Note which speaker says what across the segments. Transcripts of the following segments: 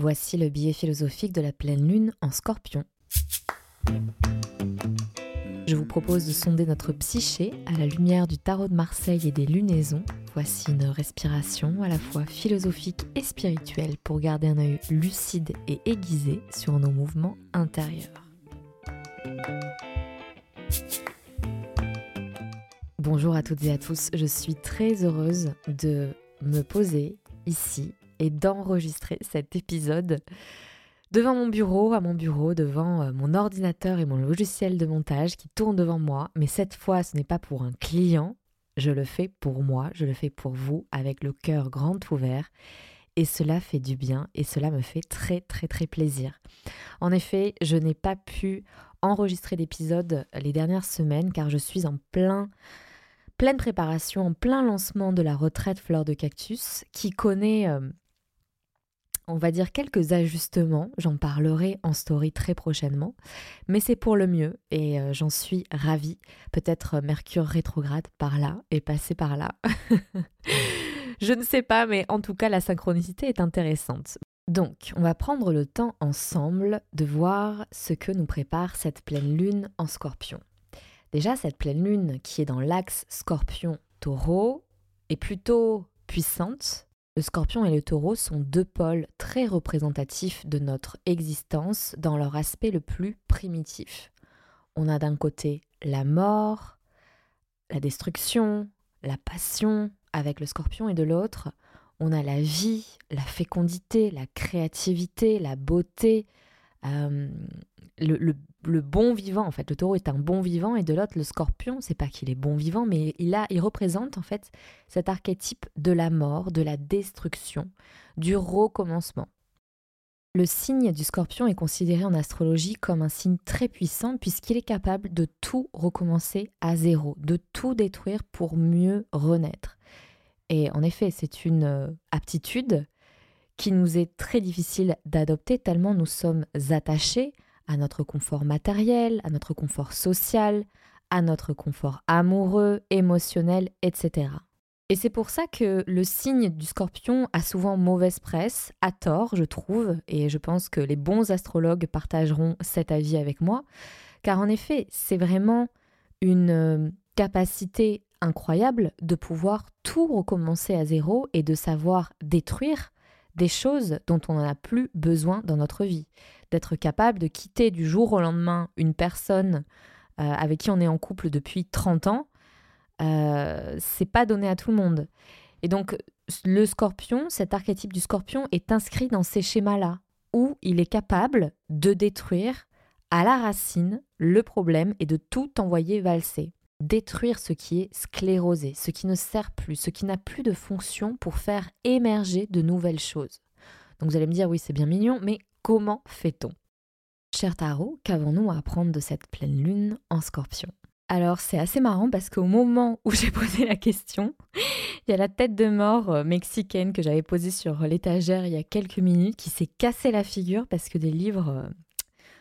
Speaker 1: Voici le billet philosophique de la pleine lune en scorpion. Je vous propose de sonder notre psyché à la lumière du tarot de Marseille et des lunaisons. Voici une respiration à la fois philosophique et spirituelle pour garder un œil lucide et aiguisé sur nos mouvements intérieurs. Bonjour à toutes et à tous, je suis très heureuse de me poser ici et d'enregistrer cet épisode devant mon bureau, à mon bureau, devant euh, mon ordinateur et mon logiciel de montage qui tourne devant moi. Mais cette fois, ce n'est pas pour un client, je le fais pour moi, je le fais pour vous, avec le cœur grand ouvert. Et cela fait du bien et cela me fait très très très plaisir. En effet, je n'ai pas pu enregistrer d'épisode les dernières semaines car je suis en plein pleine préparation, en plein lancement de la retraite fleur de cactus qui connaît euh, on va dire quelques ajustements, j'en parlerai en story très prochainement, mais c'est pour le mieux et euh, j'en suis ravie. Peut-être Mercure rétrograde par là et passer par là. Je ne sais pas, mais en tout cas la synchronicité est intéressante. Donc, on va prendre le temps ensemble de voir ce que nous prépare cette pleine lune en scorpion. Déjà, cette pleine lune qui est dans l'axe scorpion-taureau est plutôt puissante, le scorpion et le taureau sont deux pôles très représentatifs de notre existence dans leur aspect le plus primitif. On a d'un côté la mort, la destruction, la passion avec le scorpion et de l'autre, on a la vie, la fécondité, la créativité, la beauté, euh, le, bon vivant en fait. Le taureau est un bon vivant et de l'autre le scorpion, c'est pas qu'il est bon vivant, mais il a, il représente en fait cet archétype de la mort, de la destruction, du recommencement. Le signe du scorpion est considéré en astrologie comme un signe très puissant puisqu'il est capable de tout recommencer à zéro, de tout détruire pour mieux renaître. Et en effet, c'est une euh, aptitude qui nous est très difficile d'adopter tellement nous sommes attachés à notre confort matériel, à notre confort social, à notre confort amoureux, émotionnel, etc. Et c'est pour ça que le signe du scorpion a souvent mauvaise presse, à tort, je trouve, et je pense que les bons astrologues partageront cet avis avec moi, car en effet, c'est vraiment une euh, capacité incroyable de pouvoir tout recommencer à zéro et de savoir détruire des choses dont on n'en a plus besoin dans notre vie. D'être capable de quitter du jour au lendemain une personne euh, avec qui on est en couple depuis 30 ans, euh, c'est pas donné à tout le monde. Et donc, le scorpion, cet archétype du scorpion, est inscrit dans ces schémas-là, où il est capable de détruire à la racine le problème et de tout envoyer valser détruire ce qui est sclérosé, ce qui ne sert plus, ce qui n'a plus de fonction pour faire émerger de nouvelles choses. Donc vous allez me dire, oui, c'est bien mignon, mais comment fait-on? Cher Tarot, qu'avons-nous à apprendre de cette pleine lune en scorpion? Alors c'est assez marrant parce qu'au moment où j'ai posé la question, il y a la tête de mort euh, mexicaine que j'avais posée sur l'étagère il y a quelques minutes qui s'est cassé la figure parce que des livres euh,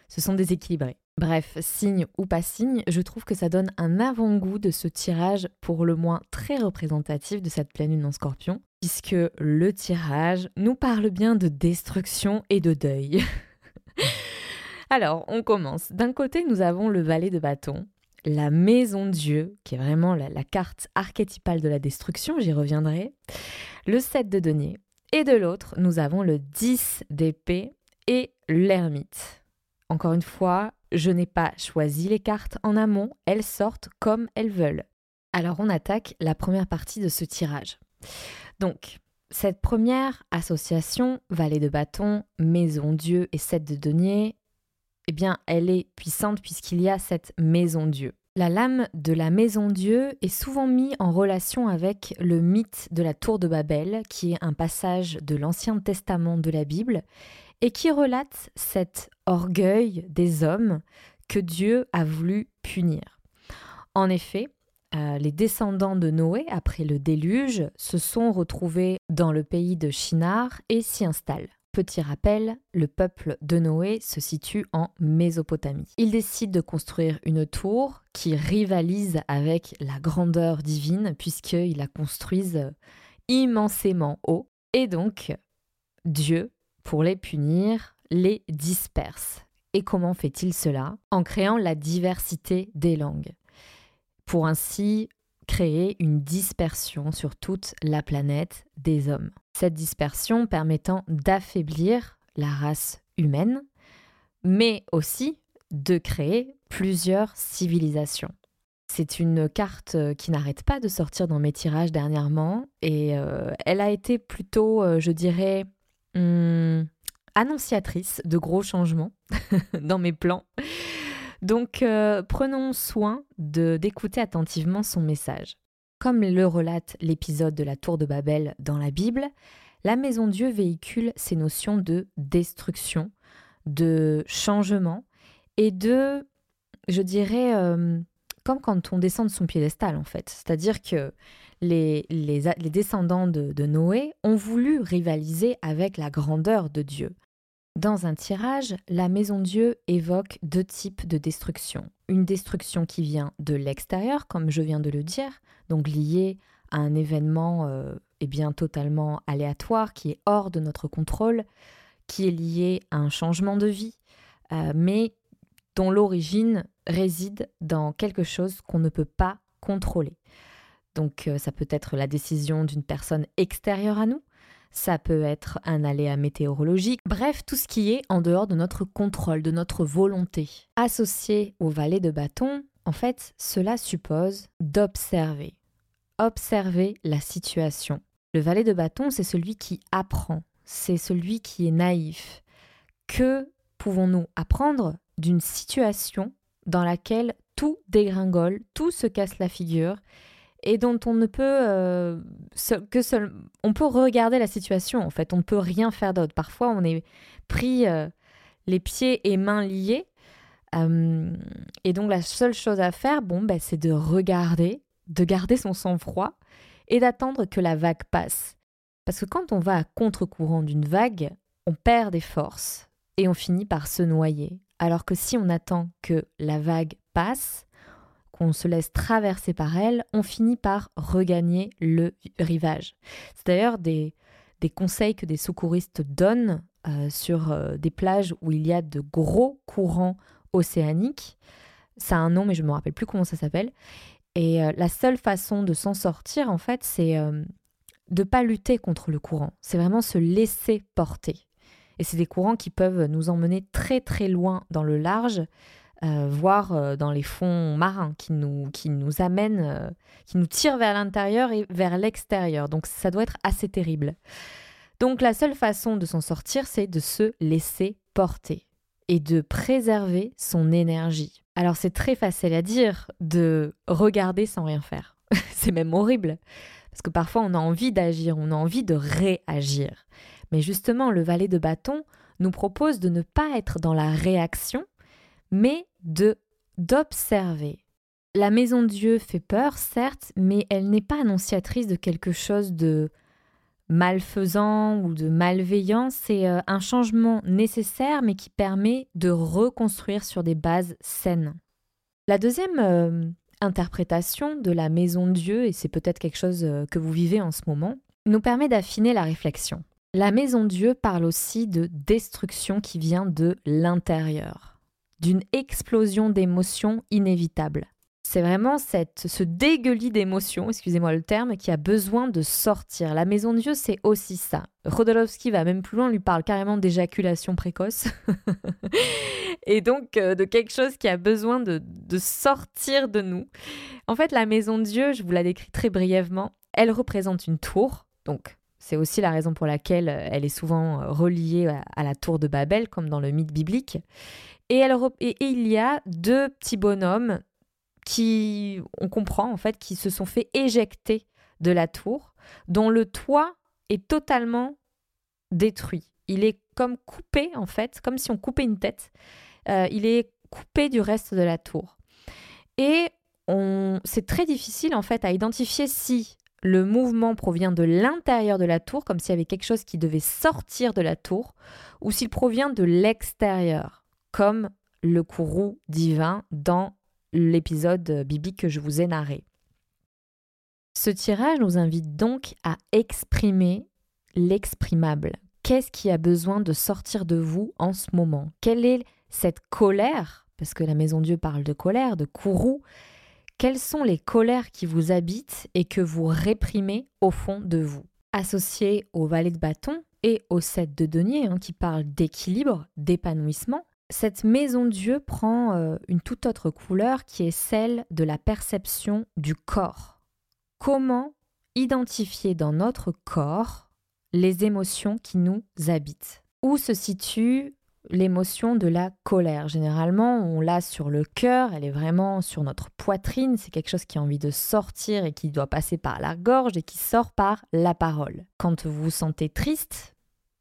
Speaker 1: se sont déséquilibrés. Bref, signe ou pas signe, je trouve que ça donne un avant-goût de ce tirage pour le moins très représentatif de cette pleine lune en scorpion, puisque le tirage nous parle bien de destruction et de deuil. Alors, on commence. D'un côté, nous avons le valet de bâton, la maison Dieu, qui est vraiment la, la carte archétypale de la destruction, j'y reviendrai, le 7 de denier, et de l'autre, nous avons le 10 d'épée et l'ermite. Encore une fois, je n'ai pas choisi les cartes en amont, elles sortent comme elles veulent. Alors on attaque la première partie de ce tirage. Donc, cette première association, valet de bâton, maison Dieu et sept de denier, eh bien, elle est puissante puisqu'il y a cette maison Dieu. La lame de la maison Dieu est souvent mise en relation avec le mythe de la tour de Babel, qui est un passage de l'Ancien Testament de la Bible, et qui relate cet orgueil des hommes que Dieu a voulu punir. En effet, euh, les descendants de Noé, après le déluge, se sont retrouvés dans le pays de Shinar et s'y installent. Petit rappel, le peuple de Noé se situe en Mésopotamie. Ils décident de construire une tour qui rivalise avec la grandeur divine puisqu'ils la construisent immensément haut. Et donc, Dieu pour les punir, les disperse. Et comment fait-il cela? En créant la diversité des langues, pour ainsi créer une dispersion sur toute la planète des hommes. Cette dispersion permettant d'affaiblir la race humaine, mais aussi de créer plusieurs civilisations. C'est une carte qui n'arrête pas de sortir dans mes tirages dernièrement et euh, elle a été plutôt, euh, je dirais, hum, annonciatrice de gros changements dans mes plans. Donc euh, prenons soin d'écouter attentivement son message. Comme le relate l'épisode de la tour de Babel dans la Bible, la Maison Dieu véhicule ces notions de destruction, de changement et de, je dirais, euh, comme quand on descend de son piédestal en fait. C'est-à-dire que les, descendants de, de Noé ont voulu rivaliser avec la grandeur de Dieu. Dans un tirage, la Maison Dieu évoque deux types de destruction. Une destruction qui vient de l'extérieur, comme je viens de le dire, donc liée à un événement euh, eh bien totalement aléatoire, qui est hors de notre contrôle, qui est lié à un changement de vie, euh, mais dont l'origine réside dans quelque chose qu'on ne peut pas contrôler. Donc euh, ça peut être la décision d'une personne extérieure à nous, ça peut être un aléa météorologique, bref, tout ce qui est en dehors de notre contrôle, de notre volonté. Associé au valet de bâton, en fait, cela suppose d'observer. Observer la situation. Le valet de bâton, c'est celui qui apprend, c'est celui qui est naïf. Que pouvons-nous apprendre d'une situation dans laquelle tout dégringole, tout se casse la figure et dont on ne peut euh, que seul, on peut regarder la situation en fait, on ne peut rien faire d'autre. Parfois, on est pris euh, les pieds et mains liés, euh, et donc la seule chose à faire, bon, ben, c'est de regarder, de garder son sang-froid et d'attendre que la vague passe. Parce que quand on va à contre-courant d'une vague, on perd des forces et on finit par se noyer. Alors que si on attend que la vague passe, qu'on se laisse traverser par elle, on finit par regagner le rivage. C'est d'ailleurs des, conseils que des secouristes donnent euh, sur euh, des plages où il y a de gros courants océaniques. Ça a un nom, mais je ne me rappelle plus comment ça s'appelle. Et euh, la seule façon de s'en sortir, en fait, c'est de ne pas lutter contre le courant. C'est vraiment se laisser porter. Et c'est des courants qui peuvent nous emmener très très loin dans le large, euh, voire euh, dans les fonds marins, qui nous, qui nous amènent, euh, qui nous tirent vers l'intérieur et vers l'extérieur. Donc ça doit être assez terrible. Donc la seule façon de s'en sortir, c'est de se laisser porter et de préserver son énergie. Alors c'est très facile à dire de regarder sans rien faire. c'est même horrible. Parce que parfois on a envie d'agir, on a envie de réagir. Mais justement, le valet de bâton nous propose de ne pas être dans la réaction, mais de d'observer. La maison de Dieu fait peur, certes, mais elle n'est pas annonciatrice de quelque chose de malfaisant ou de malveillant. C'est euh, un changement nécessaire, mais qui permet de reconstruire sur des bases saines. La deuxième euh, interprétation de la maison de Dieu, et c'est peut-être quelque chose euh, que vous vivez en ce moment, nous permet d'affiner la réflexion. La maison de Dieu parle aussi de destruction qui vient de l'intérieur d'une explosion d'émotions inévitable. C'est vraiment cette, ce dégueulis d'émotions, excusez-moi le terme, qui a besoin de sortir. La maison de Dieu, c'est aussi ça. Rodolowski va même plus loin, lui parle carrément d'éjaculation précoce. et donc euh, de quelque chose qui a besoin de, de sortir de nous. En fait, la maison de Dieu, je vous la décris très brièvement, elle représente une tour. Donc, c'est aussi la raison pour laquelle elle est souvent reliée à la tour de Babel, comme dans le mythe biblique. Et, il y a deux petits bonhommes qui, on comprend en fait, qui se sont fait éjecter de la tour, dont le toit est totalement détruit. Il est comme coupé en fait, comme si on coupait une tête. Euh, il est coupé du reste de la tour. Et c'est très difficile en fait à identifier si le mouvement provient de l'intérieur de la tour, comme s'il y avait quelque chose qui devait sortir de la tour, ou s'il provient de l'extérieur comme le courroux divin dans l'épisode biblique que je vous ai narré. Ce tirage nous invite donc à exprimer l'exprimable. Qu'est-ce qui a besoin de sortir de vous en ce moment? Quelle est cette colère? Parce que la Maison Dieu parle de colère, de courroux. Quelles sont les colères qui vous habitent et que vous réprimez au fond de vous? Associé au valet de bâton et au sept de denier, hein, qui parle d'équilibre, d'épanouissement, cette maison Dieu prend euh, une toute autre couleur qui est celle de la perception du corps. Comment identifier dans notre corps les émotions qui nous habitent? Où se situe l'émotion de la colère? Généralement, on l'a sur le cœur, elle est vraiment sur notre poitrine, c'est quelque chose qui a envie de sortir et qui doit passer par la gorge et qui sort par la parole. Quand vous vous sentez triste,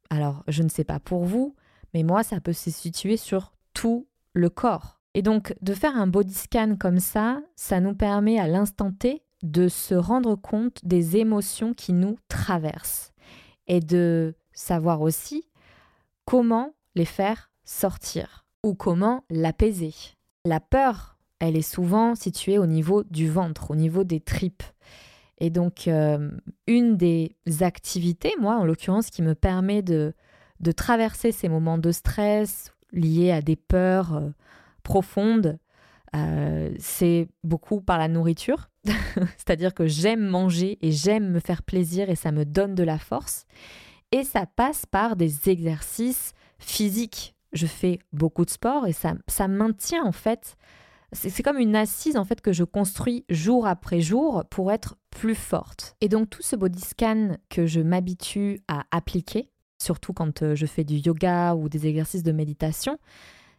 Speaker 1: alors je ne sais pas pour vous, mais moi, ça peut se situer sur tout le corps. Et donc, de faire un body scan comme ça, ça nous permet à l'instant T de se rendre compte des émotions qui nous traversent et de savoir aussi comment les faire sortir ou comment l'apaiser. La peur, elle est souvent située au niveau du ventre, au niveau des tripes. Et donc, euh, une des activités, moi en l'occurrence, qui me permet de de traverser ces moments de stress liés à des peurs euh, profondes, euh, c'est beaucoup par la nourriture. C'est-à-dire que j'aime manger et j'aime me faire plaisir et ça me donne de la force. Et ça passe par des exercices physiques. Je fais beaucoup de sport et ça, ça maintient en fait. C'est comme une assise en fait que je construis jour après jour pour être plus forte. Et donc tout ce body scan que je m'habitue à appliquer, surtout quand euh, je fais du yoga ou des exercices de méditation,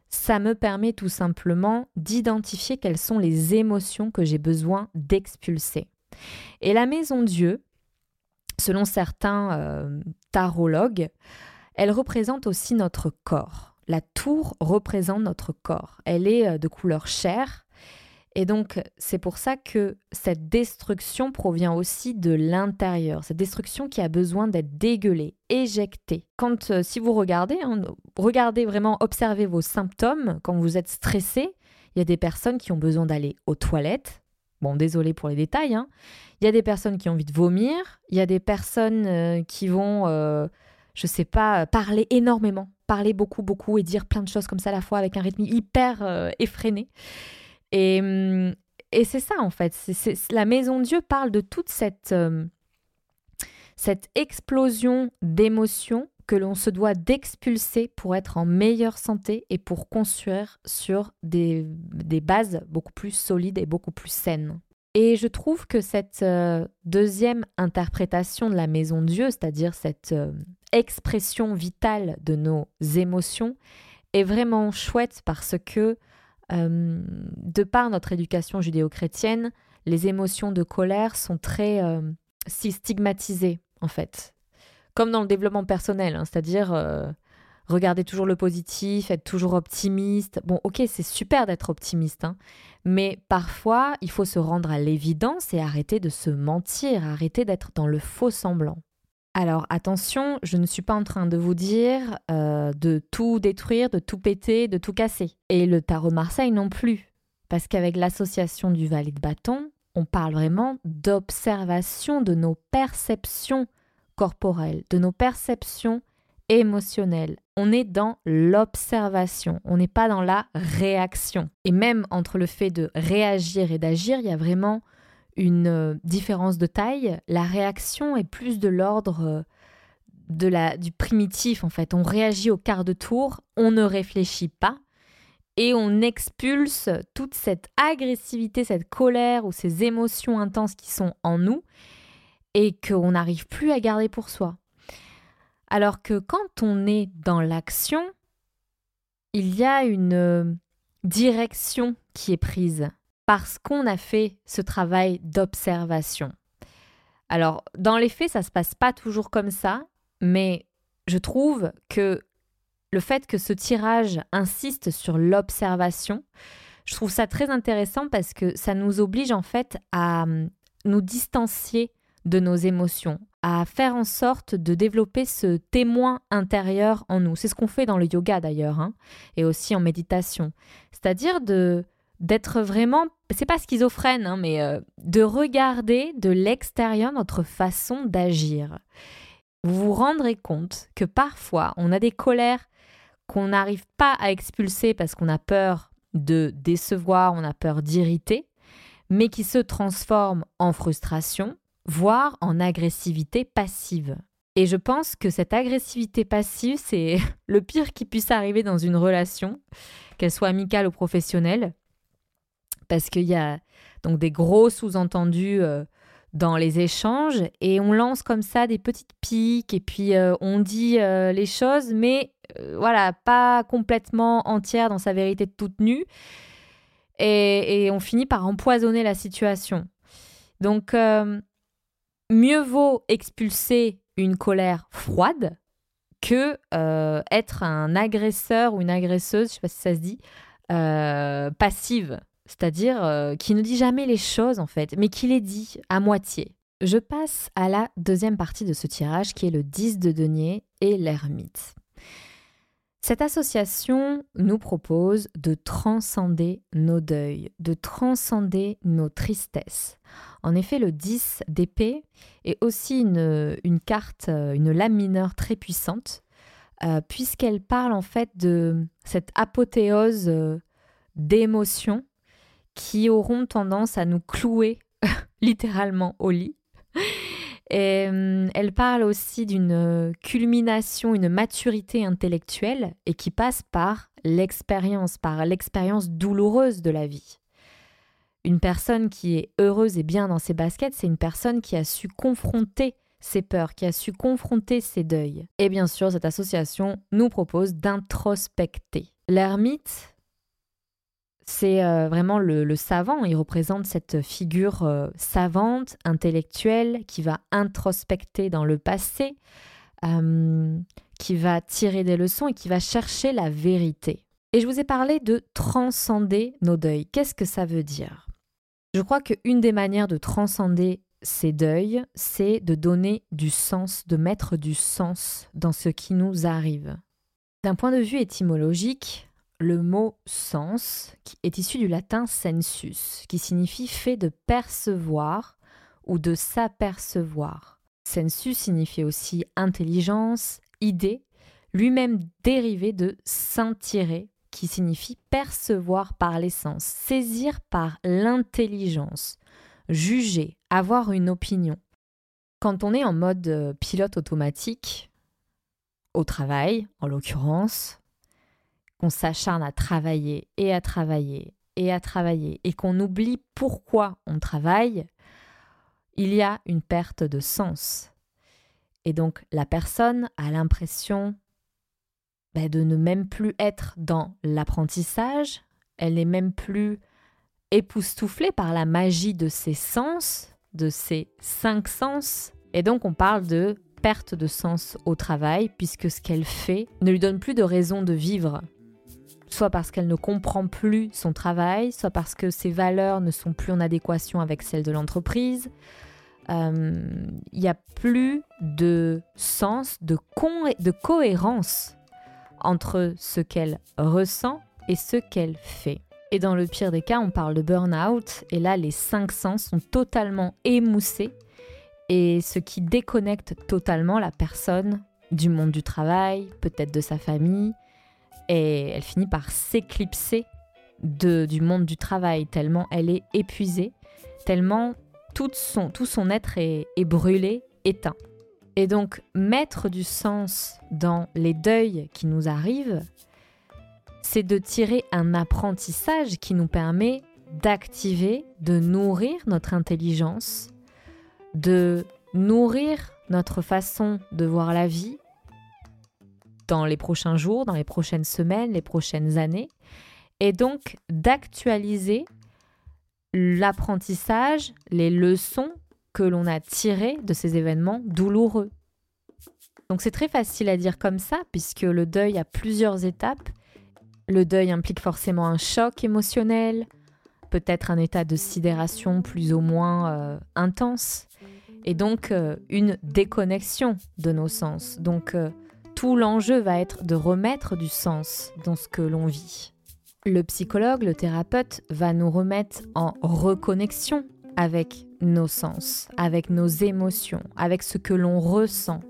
Speaker 1: ça me permet tout simplement d'identifier quelles sont les émotions que j'ai besoin d'expulser. Et la maison Dieu, selon certains euh, tarologues, elle représente aussi notre corps. La tour représente notre corps. Elle est euh, de couleur chair et donc, c'est pour ça que cette destruction provient aussi de l'intérieur, cette destruction qui a besoin d'être dégueulée, éjectée. Quand, euh, si vous regardez, hein, regardez vraiment, observez vos symptômes quand vous êtes stressé. Il y a des personnes qui ont besoin d'aller aux toilettes. Bon, désolé pour les détails. Hein. Il y a des personnes qui ont envie de vomir. Il y a des personnes euh, qui vont, euh, je sais pas, parler énormément, parler beaucoup, beaucoup et dire plein de choses comme ça à la fois avec un rythme hyper effréné. Hum, et, c'est ça en fait. la Maison Dieu parle de toute cette, hum, cette explosion d'émotions que l'on se doit d'expulser pour être en meilleure santé et pour construire sur des, bases beaucoup plus solides et beaucoup plus saines. Et je trouve que cette euh, deuxième interprétation de la maison Dieu, c'est-à-dire cette euh, expression vitale de nos émotions, est vraiment chouette parce que euh, de par notre éducation judéo-chrétienne, les émotions de colère sont très euh, si stigmatisées, en fait. Comme dans le développement personnel, hein, c'est-à-dire euh, regarder toujours le positif, être toujours optimiste. Bon, ok, c'est super d'être optimiste, hein, mais parfois, il faut se rendre à l'évidence et arrêter de se mentir, arrêter d'être dans le faux semblant. Alors attention, je ne suis pas en train de vous dire euh, de tout détruire, de tout péter, de tout casser. Et le tarot Marseille non plus. Parce qu'avec l'association du valet de bâton, on parle vraiment d'observation de nos perceptions corporelles, de nos perceptions émotionnelles. On est dans l'observation, on n'est pas dans la réaction. Et même entre le fait de réagir et d'agir, il y a vraiment une euh, différence de taille, la réaction est plus de l'ordre euh, de la, du primitif en fait. On réagit au quart de tour, on ne réfléchit pas et on expulse toute cette agressivité, cette colère ou ces émotions intenses qui sont en nous et qu'on n'arrive plus à garder pour soi. Alors que quand on est dans l'action, il y a une euh, direction qui est prise parce qu'on a fait ce travail d'observation. Alors, dans les faits, ça se passe pas toujours comme ça, mais je trouve que le fait que ce tirage insiste sur l'observation, je trouve ça très intéressant parce que ça nous oblige en fait à hum, nous distancier de nos émotions, à faire en sorte de développer ce témoin intérieur en nous. C'est ce qu'on fait dans le yoga d'ailleurs, hein, et aussi en méditation. C'est-à-dire de d'être vraiment, c'est pas schizophrène, hein, mais euh, de regarder de l'extérieur notre façon d'agir. vous vous rendrez compte que parfois on a des colères qu'on n'arrive pas à expulser parce qu'on a peur de décevoir, on a peur d'irriter, mais qui se transforment en frustration, voire en agressivité passive. Et je pense que cette agressivité passive, c'est le pire qui puisse arriver dans une relation, qu'elle soit amicale ou professionnelle, parce qu'il y a donc des gros sous-entendus euh, dans les échanges et on lance comme ça des petites piques et puis euh, on dit euh, les choses, mais voilà, pas complètement entière dans sa vérité toute nue. Et, on finit par empoisonner la situation. Donc, mieux vaut expulser une colère froide que être un agresseur ou une agresseuse, je sais pas si ça se dit, passive, c'est-à-dire euh, qui ne dit jamais les choses en fait, mais qui les dit à moitié. Je passe à la deuxième partie de ce tirage qui est le 10 de denier et l'ermite. Cette association nous propose de transcender nos deuils, de transcender nos tristesses. En effet, le 10 d'épée est aussi une, carte, une lame mineure très puissante, euh, puisqu'elle parle en fait de cette apothéose euh, d'émotions qui auront tendance à nous clouer littéralement au lit et, elle parle aussi d'une culmination, une maturité intellectuelle et qui passe par l'expérience, par l'expérience douloureuse de la vie. Une personne qui est heureuse et bien dans ses baskets, c'est une personne qui a su confronter ses peurs, qui a su confronter ses deuils. Et bien sûr, cette association nous propose d'introspecter. L'ermite, c'est euh, vraiment le, savant. Il représente cette figure euh, savante, intellectuelle, qui va introspecter dans le passé, euh, qui va tirer des leçons et qui va chercher la vérité. Et je vous ai parlé de transcender nos deuils. Qu'est-ce que ça veut dire? Je crois qu'une des manières de transcender ces deuils, c'est de donner du sens, de mettre du sens dans ce qui nous arrive. D'un point de vue étymologique, le mot sens est issu du latin sensus, qui signifie fait de percevoir ou de s'apercevoir. Sensus signifie aussi intelligence, idée, lui-même dérivé de s'intirer, qui signifie percevoir par l'essence, saisir par l'intelligence, juger, avoir une opinion. Quand on est en mode euh, pilote automatique, au travail en l'occurrence, qu'on s'acharne à travailler et à travailler et à travailler et qu'on oublie pourquoi on travaille, il y a une perte de sens. Et donc la personne a l'impression bah, de ne même plus être dans l'apprentissage, elle n'est même plus époustouflée par la magie de ses sens, de ses cinq sens. Et donc on parle de perte de sens au travail, puisque ce qu'elle fait ne lui donne plus de raison de vivre soit parce qu'elle ne comprend plus son travail, soit parce que ses valeurs ne sont plus en adéquation avec celles de l'entreprise. Euh, il n'y a plus de sens, de, de cohérence entre ce qu'elle ressent et ce qu'elle fait. Et dans le pire des cas, on parle de burn-out, et là, les cinq sens sont totalement émoussés, et ce qui déconnecte totalement la personne du monde du travail, peut-être de sa famille, et elle finit par s'éclipser du monde du travail, tellement elle est épuisée, tellement tout son, tout son être est, est brûlé, éteint. Et donc mettre du sens dans les deuils qui nous arrivent, c'est de tirer un apprentissage qui nous permet d'activer, de nourrir notre intelligence, de nourrir notre façon de voir la vie, dans les prochains jours, dans les prochaines semaines, les prochaines années, et donc d'actualiser l'apprentissage, les leçons que l'on a tirées de ces événements douloureux. Donc c'est très facile à dire comme ça, puisque le deuil a plusieurs étapes. Le deuil implique forcément un choc émotionnel, peut-être un état de sidération plus ou moins euh, intense, et donc euh, une déconnexion de nos sens. Donc euh, tout l'enjeu va être de remettre du sens dans ce que l'on vit. Le psychologue, le thérapeute va nous remettre en reconnexion avec nos sens, avec nos émotions, avec ce que l'on ressent.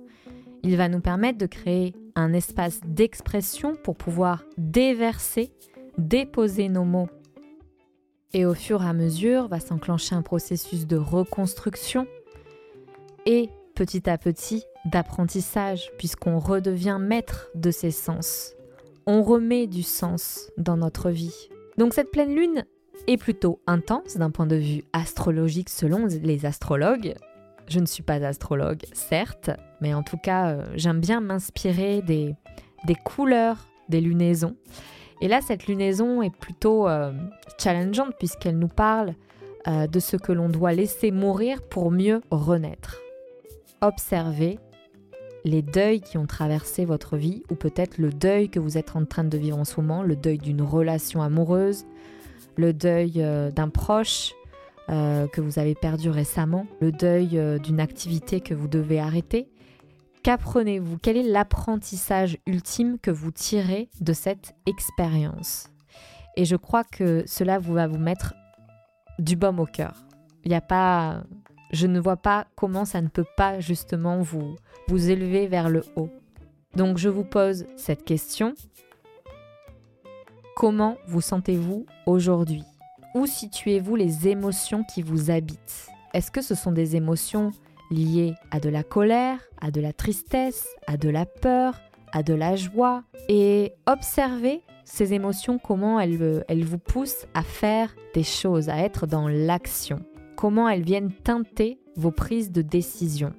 Speaker 1: Il va nous permettre de créer un espace d'expression pour pouvoir déverser, déposer nos mots. Et au fur et à mesure va s'enclencher un processus de reconstruction et petit à petit d'apprentissage puisqu'on redevient maître de ses sens. On remet du sens dans notre vie. Donc cette pleine lune est plutôt intense d'un point de vue astrologique selon les astrologues. Je ne suis pas astrologue, certes, mais en tout cas, euh, j'aime bien m'inspirer des, couleurs des lunaisons. Et là, cette lunaison est plutôt euh, challengeante puisqu'elle nous parle euh, de ce que l'on doit laisser mourir pour mieux renaître. Observez les deuils qui ont traversé votre vie ou peut-être le deuil que vous êtes en train de vivre en ce moment, le deuil d'une relation amoureuse, le deuil euh, d'un proche euh, que vous avez perdu récemment, le deuil euh, d'une activité que vous devez arrêter. Qu'apprenez-vous? Quel est l'apprentissage ultime que vous tirez de cette expérience? Et je crois que cela vous va vous mettre du baume au cœur. Il n'y a pas, je ne vois pas comment ça ne peut pas justement vous vous élever vers le haut. Donc je vous pose cette question Comment vous sentez-vous aujourd'hui? Où situez-vous les émotions qui vous habitent? Est-ce que ce sont des émotions liées à de la colère, à de la tristesse, à de la peur, à de la joie? Et observez ces émotions, comment elles, elles vous poussent à faire des choses, à être dans l'action. Comment elles viennent teinter vos prises de décision.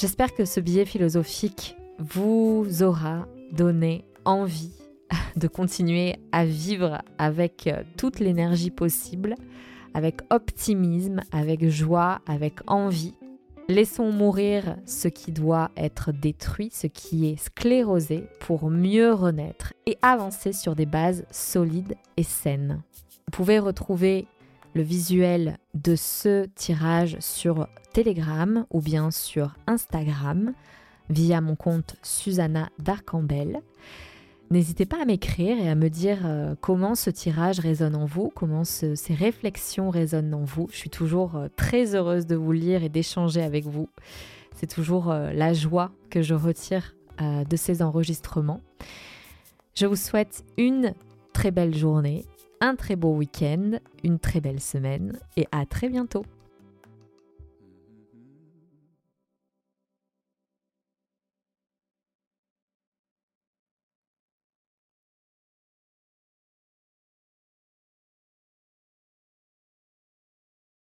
Speaker 1: J'espère que ce billet philosophique vous aura donné envie de continuer à vivre avec euh, toute l'énergie possible, avec optimisme, avec joie, avec envie. Laissons mourir ce qui doit être détruit, ce qui est sclérosé, pour mieux renaître et avancer sur des bases solides et saines. Vous pouvez retrouver le visuel de ce tirage sur Telegram ou bien sur Instagram via mon compte Susanna Darcambel. N'hésitez pas à m'écrire et à me dire euh, comment ce tirage résonne en vous, comment ces réflexions résonnent en vous. Je suis toujours euh, très heureuse de vous lire et d'échanger avec vous. C'est toujours euh, la joie que je retire de ces enregistrements. Je vous souhaite une très belle journée, un très beau week-end, une très belle semaine et à très bientôt.